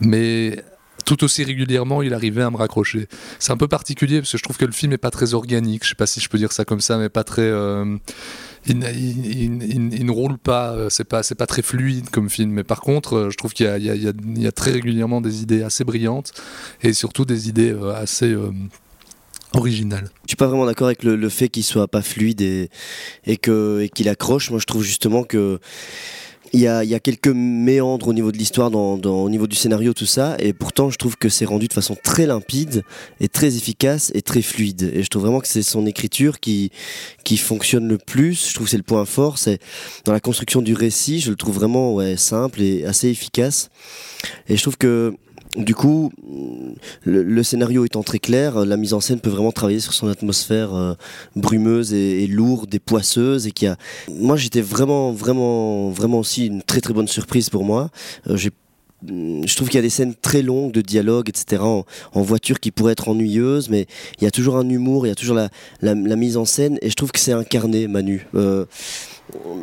mais tout aussi régulièrement, il arrivait à me raccrocher. C'est un peu particulier parce que je trouve que le film est pas très organique. Je sais pas si je peux dire ça comme ça, mais pas très. euh, il, ne roule pas. euh, C'est pas, pas très fluide comme film. Mais par contre, euh, je trouve qu'il y y y y a très régulièrement des idées assez brillantes et surtout des idées assez originales. Je suis pas vraiment d'accord avec le, fait qu'il soit pas fluide et, qu'il accroche. Moi, je trouve justement que il y a, quelques méandres au niveau de l'histoire, au niveau du scénario, tout ça, et pourtant je trouve que c'est rendu de façon très limpide et très efficace et très fluide. Et je trouve vraiment que c'est son écriture qui fonctionne le plus. Je trouve que c'est le point fort. C'est dans la construction du récit, je le trouve vraiment simple et assez efficace. Et je trouve que du coup, le, scénario étant très clair, la mise en scène peut vraiment travailler sur son atmosphère euh, brumeuse et, lourde et poisseuse. Et qui a, moi, j'étais vraiment, vraiment, vraiment aussi une très très bonne surprise pour moi. Euh, j'ai je trouve qu'il y a des scènes très longues de dialogue, etc., en, voiture qui pourraient être ennuyeuses, mais il y a toujours un humour, il y a toujours la mise en scène, et je trouve que c'est incarné, Manu. Euh,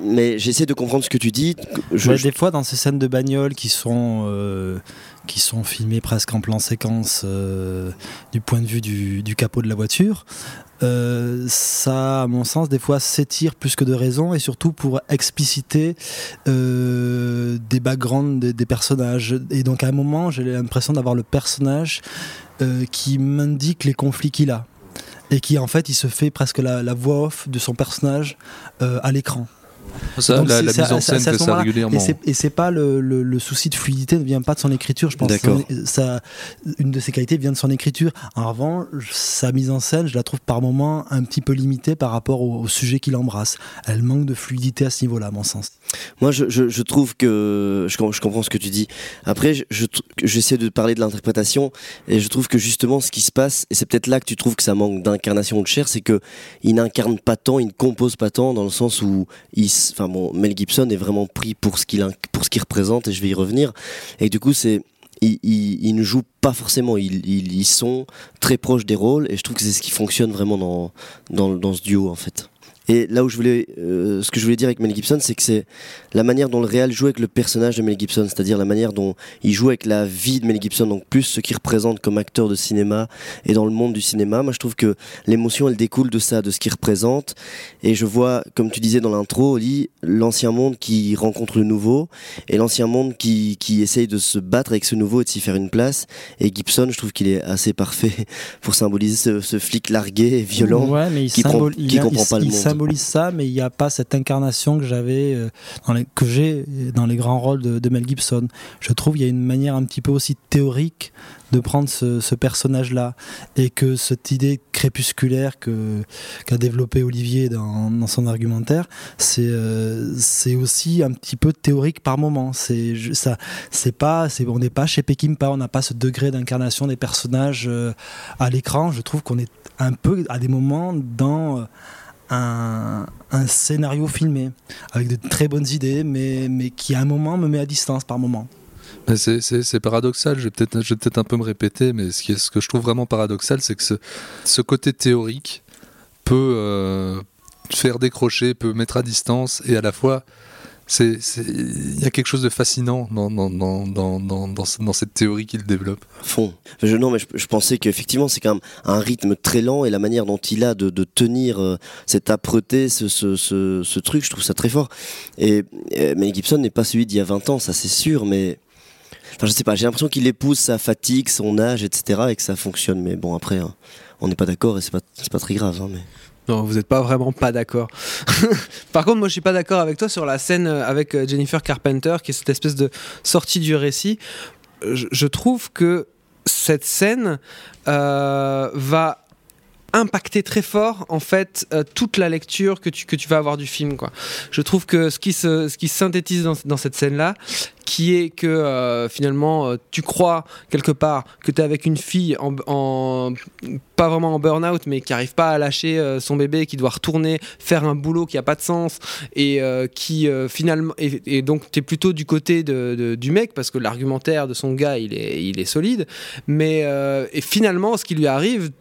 mais j'essaie de comprendre ce que tu dis. Je- Ouais, je- Des fois, dans ces scènes de bagnole qui sont, euh, qui sont filmées presque en plan séquence euh, du point de vue du, du capot de la voiture, euh, ça, à mon sens, des fois s'étire plus que de raison et surtout pour expliciter des backgrounds des, des personnages. Et donc, à un moment, j'ai l'impression d'avoir le personnage qui m'indique les conflits qu'il a. Et qui, en fait, il se fait presque la, la voix off de son personnage à l'écran. Ça, Donc la, mise en scène fait ça régulièrement. Et c'est- pas le, le- le souci de fluidité ne vient pas de son écriture. Je pense ça, une de ses qualités vient de son écriture. En revanche, sa mise en scène, je la trouve par moments un petit peu limitée par rapport au, au sujet qu'il embrasse. Elle manque de fluidité à ce niveau-là, à mon sens. Moi, je, trouve que je, com- je comprends ce que tu dis. Après, j'essaie de parler de l'interprétation et je trouve que justement, ce qui se passe, et c'est peut-être là que tu trouves que ça manque d'incarnation de chair, c'est que il n'incarne pas tant, il ne compose pas tant, dans le sens où, il, enfin bon, Mel Gibson est vraiment pris pour ce qu'il pour ce qu'il représente, et je vais y revenir. Et du coup, c'est ils ne jouent pas forcément, ils, ils, ils sont très proches des rôles, et je trouve que c'est ce qui fonctionne vraiment dans, dans, dans ce duo en fait. Et là où je voulais, euh, ce que je voulais dire avec Mel Gibson, c'est que c'est la manière dont le réal joue avec le personnage de Mel Gibson, c'est-à-dire la manière dont il joue avec la vie de Mel Gibson, donc plus ce qu'il représente comme acteur de cinéma et dans le monde du cinéma. Moi, je trouve que l'émotion, elle découle de ça, de ce qu'il représente. Et je vois, comme tu disais dans l'intro, Oli, l'ancien monde qui rencontre le nouveau et l'ancien monde qui, qui essaye de se battre avec ce nouveau et de s'y faire une place. Et Gibson, je trouve qu'il est assez parfait pour symboliser ce, ce flic largué et violent Ouais, mais il, qui, prend- qui comprend il- pas le monde. Ça, mais il n'y a pas cette incarnation que j'avais, euh, que j'ai dans les grands rôles de, Mel Gibson. Je trouve qu'il y a une manière un petit peu aussi théorique de prendre ce, personnage-là et que cette idée crépusculaire que qu'a développé Olivier dans, son argumentaire, c'est euh, c'est aussi un petit peu théorique par moment. C'est ça, c'est pas, c'est on n'est pas chez Peckinpah, on n'a pas ce degré d'incarnation des personnages euh, à l'écran. Je trouve qu'on est un peu à des moments dans euh, un, scénario filmé avec de très bonnes idées, mais, mais qui à un moment me met à distance par moment. C'est paradoxal, je vais peut-être peut-être un peu me répéter, mais ce, qui est- ce que je trouve vraiment paradoxal, c'est que ce, ce côté théorique peut euh, faire décrocher, peut mettre à distance, et à la fois, il y a quelque chose de fascinant dans, dans, dans, dans, dans, dans ce- dans cette théorie qu'il développe. fond. Je, non, mais je, je pensais qu'effectivement, c'est quand même un rythme très lent et la manière dont il a de, tenir euh, cette âpreté, ce, truc, je trouve ça très fort. Et, et Mel Gibson n'est pas celui d'il y a 20 ans, ça c'est sûr, mais. Enfin, je sais pas, j'ai l'impression qu'il épouse sa fatigue, son âge, etc. et que ça fonctionne. Mais bon, après, hein, on n'est pas d'accord et c'est pas, pas très grave. hein, mais... Non, vous n'êtes pas vraiment pas d'accord. Par contre, moi, je suis pas d'accord avec toi sur la scène euh, avec euh, Jennifer Carpenter, qui est cette espèce de sortie du récit. Je, trouve que cette scène euh, va impacter très fort en fait euh, toute la lecture que tu, que tu vas avoir du film quoi. Je trouve que ce qui se, ce qui se synthétise dans, dans cette scène là qui est que euh, finalement euh, tu crois quelque part que tu es avec une fille en, en- pas vraiment en burn-out mais qui arrive pas à lâcher son bébé qui doit retourner faire un boulot qui a pas de sens et qui finalement et, donc tu es plutôt du côté de, du mec parce que l'argumentaire de son gars il est, il est solide mais finalement ce qui lui arrive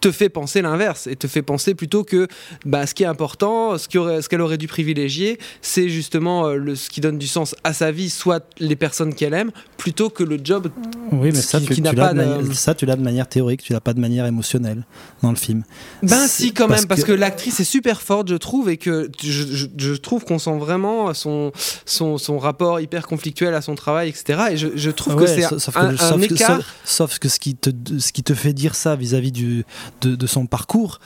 te fait penser l'inverse et te fait penser plutôt que bah, ce qui est important, ce qu'elle aurait, ce qu'elle aurait dû privilégier, c'est justement euh, le, ce qui donne du sens à sa vie, soit les personnes qu'elle aime, plutôt que le job Oui, mais ça, qui, tu, qui tu pas de ça, tu l'as de manière théorique, tu l'as pas de manière émotionnelle dans le film. Ben si quand même parce que, l'actrice est super forte je trouve et que je, je- je trouve qu'on sent vraiment son, son, son rapport hyper conflictuel à son travail etc et je, je trouve que c'est un, sauf que, un- que- écart sauf- sauf que ce qui te, ce qui te fait dire ça vis-à-vis du, de, son parcours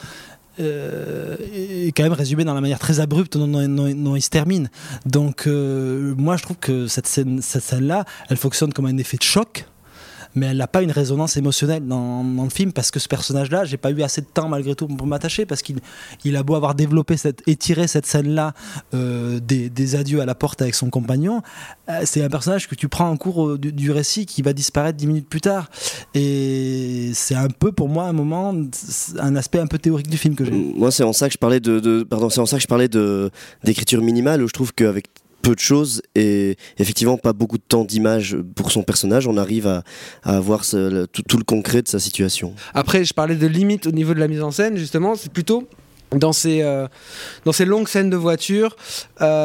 euh, est quand même résumé dans la manière très abrupte dont, il se termine. Donc euh, moi je trouve que cette scène, cette scène-là, elle fonctionne comme un effet de choc. Mais elle n'a pas une résonance émotionnelle dans, le film parce que ce personnage-là, j'ai pas eu assez de temps malgré tout pour m'attacher parce qu'il il a beau avoir développé cette, étiré cette scène-là euh, des, adieux à la porte avec son compagnon, euh, c'est un personnage que tu prends en cours euh, du, récit qui va disparaître dix minutes plus tard. Et c'est un peu pour moi un moment, un aspect un peu théorique du film que j'ai. Moi, c'est en ça que je parlais de- pardon, c'est en ça que je parlais de d'écriture minimale où je trouve qu'avec peu de choses et effectivement pas beaucoup de temps d'image pour son personnage, on arrive à, à avoir tout, tout le concret de sa situation. après je parlais de limite au niveau de la mise en scène justement c'est plutôt dans ces, euh, dans ces longues scènes de voiture,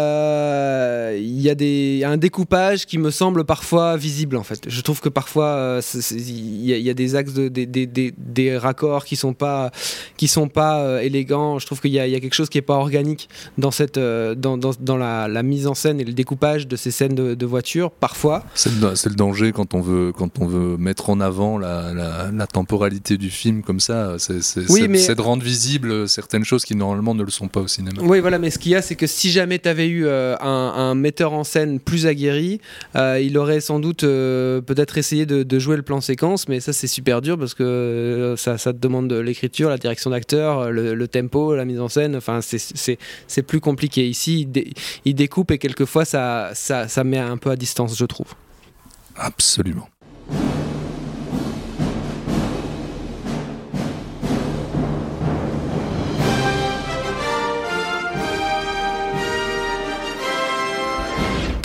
euh, il y, a des- il y a un découpage qui me semble parfois visible en fait. Je trouve que parfois euh, il y, a- il y a des axes, de, des, des, des, des raccords qui sont pas, qui sont pas élégants. Je trouve qu'il y, a- il y a quelque chose qui est pas organique dans, cette, dans, dans, dans la, la mise en scène et le découpage de ces scènes de, de voiture parfois. C'est le, danger quand on veut, quand on veut mettre en avant la, la- la temporalité du film comme ça. C'est Oui, mais- de rendre visibles certaines choses qui normalement ne le sont pas au cinéma. Oui, voilà, mais ce qu'il y a, c'est que si jamais tu avais eu euh, un, un metteur en scène plus aguerri, euh, il aurait sans doute euh, peut-être essayé de, de jouer le plan séquence, mais ça, c'est super dur parce que ça, ça te demande de l'écriture, la direction d'acteur, le, le tempo, la mise en scène. Enfin, c'est- plus compliqué. Ici, il, dé- il découpe et quelquefois, ça, ça, ça met un peu à distance, je trouve. Absolument.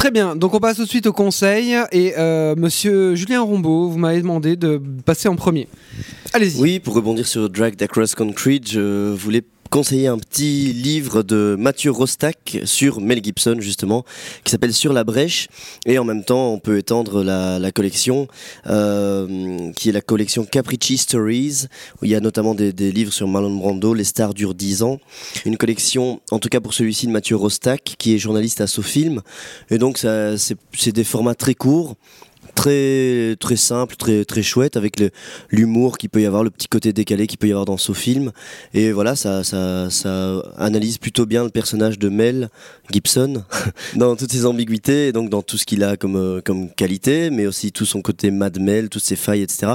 Très bien, donc on passe tout de suite au conseil. Et euh, monsieur Julien Rombaud, vous m'avez demandé de passer en premier. Allez-y. Oui, pour rebondir sur Dragged Across Concrete, je voulais conseiller un petit livre de Mathieu Rostac sur Mel Gibson justement qui s'appelle Sur la brèche. Et en même temps on peut étendre la, la collection euh, qui est la collection Capricci Stories où il y a notamment des, des livres sur Marlon Brando Les stars durent 10 ans. Une collection en tout cas pour celui-ci de Mathieu Rostac qui est journaliste à SoFilm. Et donc c'est des formats très courts très très simple, très très chouette avec l'humour qu'il peut y avoir, le petit côté décalé qu'il peut y avoir dans ce film. Et voilà, ça, ça, ça analyse plutôt bien le personnage de Mel Gibson dans toutes ses ambiguïtés et donc dans tout ce qu'il a comme euh, comme qualité, mais aussi tout son côté Mad Mel, toutes ses failles, etc.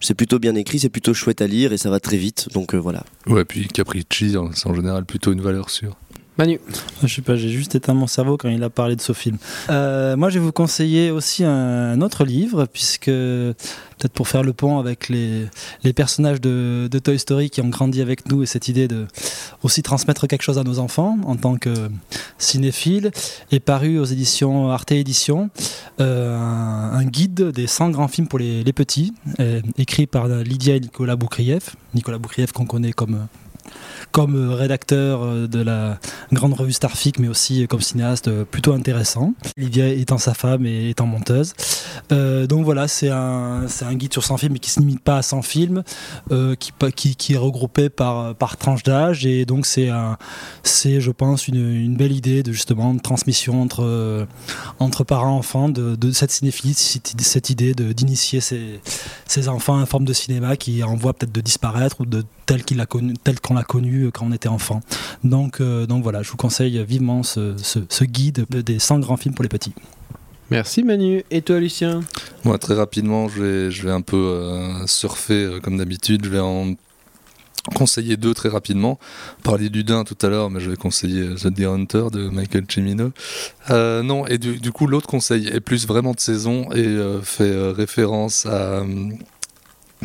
C'est plutôt bien écrit, c'est plutôt chouette à lire et ça va très vite. Donc euh, voilà. Ouais, puis Capricci, c'est en général plutôt une valeur sûre. Manu. Je sais pas, j'ai juste éteint mon cerveau quand il a parlé de ce film. Euh, moi, je vais vous conseiller aussi un autre livre, puisque peut-être pour faire le pont avec les, personnages de, Toy Story qui ont grandi avec nous et cette idée de aussi transmettre quelque chose à nos enfants en tant que cinéphile, est paru aux éditions Arte Éditions, euh, un, guide des 100 grands films pour les, les petits, euh, écrit par Lydia et Nicolas Boukrieff. Nicolas Boukrieff qu'on connaît comme comme euh, rédacteur euh, de la grande revue Starfic, mais aussi comme cinéaste euh, plutôt intéressant. Livia étant sa femme et étant monteuse. Donc voilà, c'est un, un guide sur 100 films, mais qui ne se limite pas à 100 films, qui, qui, est regroupé par, par tranche d'âge. Et donc c'est, je pense, une, belle idée de justement de transmission entre, entre parents-enfants de, cette cinéphilie, cette, idée d'initier ces, ces enfants à une forme de cinéma qui en voie peut-être de disparaître ou de tel, qu'il a connu, tel qu'on l'a connu quand on était enfant. Donc, euh, donc voilà, je vous conseille vivement ce, ce- ce guide des 100 grands films pour les petits. Merci Manu. Et toi Lucien? Moi, très rapidement, je vais, je vais un peu euh, surfer euh, comme d'habitude. Je vais en conseiller deux très rapidement. Parler du Dain tout à l'heure, mais je vais conseiller The Deer Hunter de Michael Cimino. Euh, non, et du, du coup, l'autre conseil est plus vraiment de saison et euh, fait euh, référence à.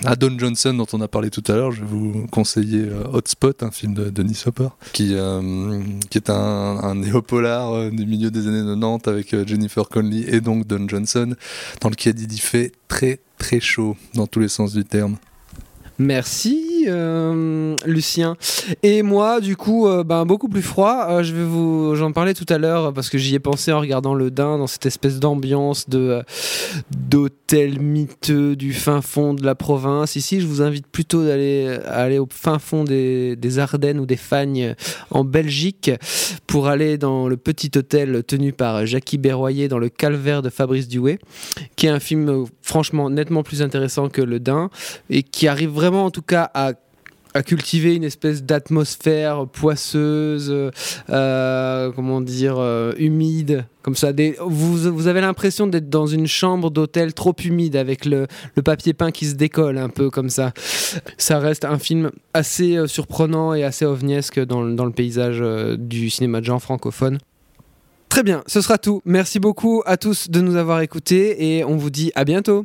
À Don Johnson dont on a parlé tout à l'heure, je vais vous conseiller euh, Hotspot, un film de Denis Hopper, qui, euh, qui est un, un néopolar euh, du milieu des années 90 avec euh, Jennifer Connelly et donc Don Johnson, dans lequel il fait très très chaud dans tous les sens du terme. Merci. Euh, Lucien. Et moi, du coup, euh, ben, beaucoup plus froid. Euh, je vais vous, j'en parlais tout à l'heure parce que j'y ai pensé en regardant le Dain dans cette espèce d'ambiance de d'hôtel miteux du fin fond de la province. Ici, je vous invite plutôt d'aller aller au fin fond des, Ardennes ou des Fagnes en Belgique pour aller dans le petit hôtel tenu par Jackie Berroyer dans le calvaire de Fabrice Duet, qui est un film franchement nettement plus intéressant que le Dain et qui arrive vraiment en tout cas à à cultiver une espèce d'atmosphère poisseuse, euh, comment dire, euh, humide, comme ça. Vous, avez l'impression d'être dans une chambre d'hôtel trop humide avec le, papier peint qui se décolle un peu comme ça. Ça reste un film assez euh, surprenant et assez ovniesque dans, dans le paysage du cinéma de genre francophone. Très bien, ce sera tout. Merci beaucoup à tous de nous avoir écoutés et on vous dit à bientôt.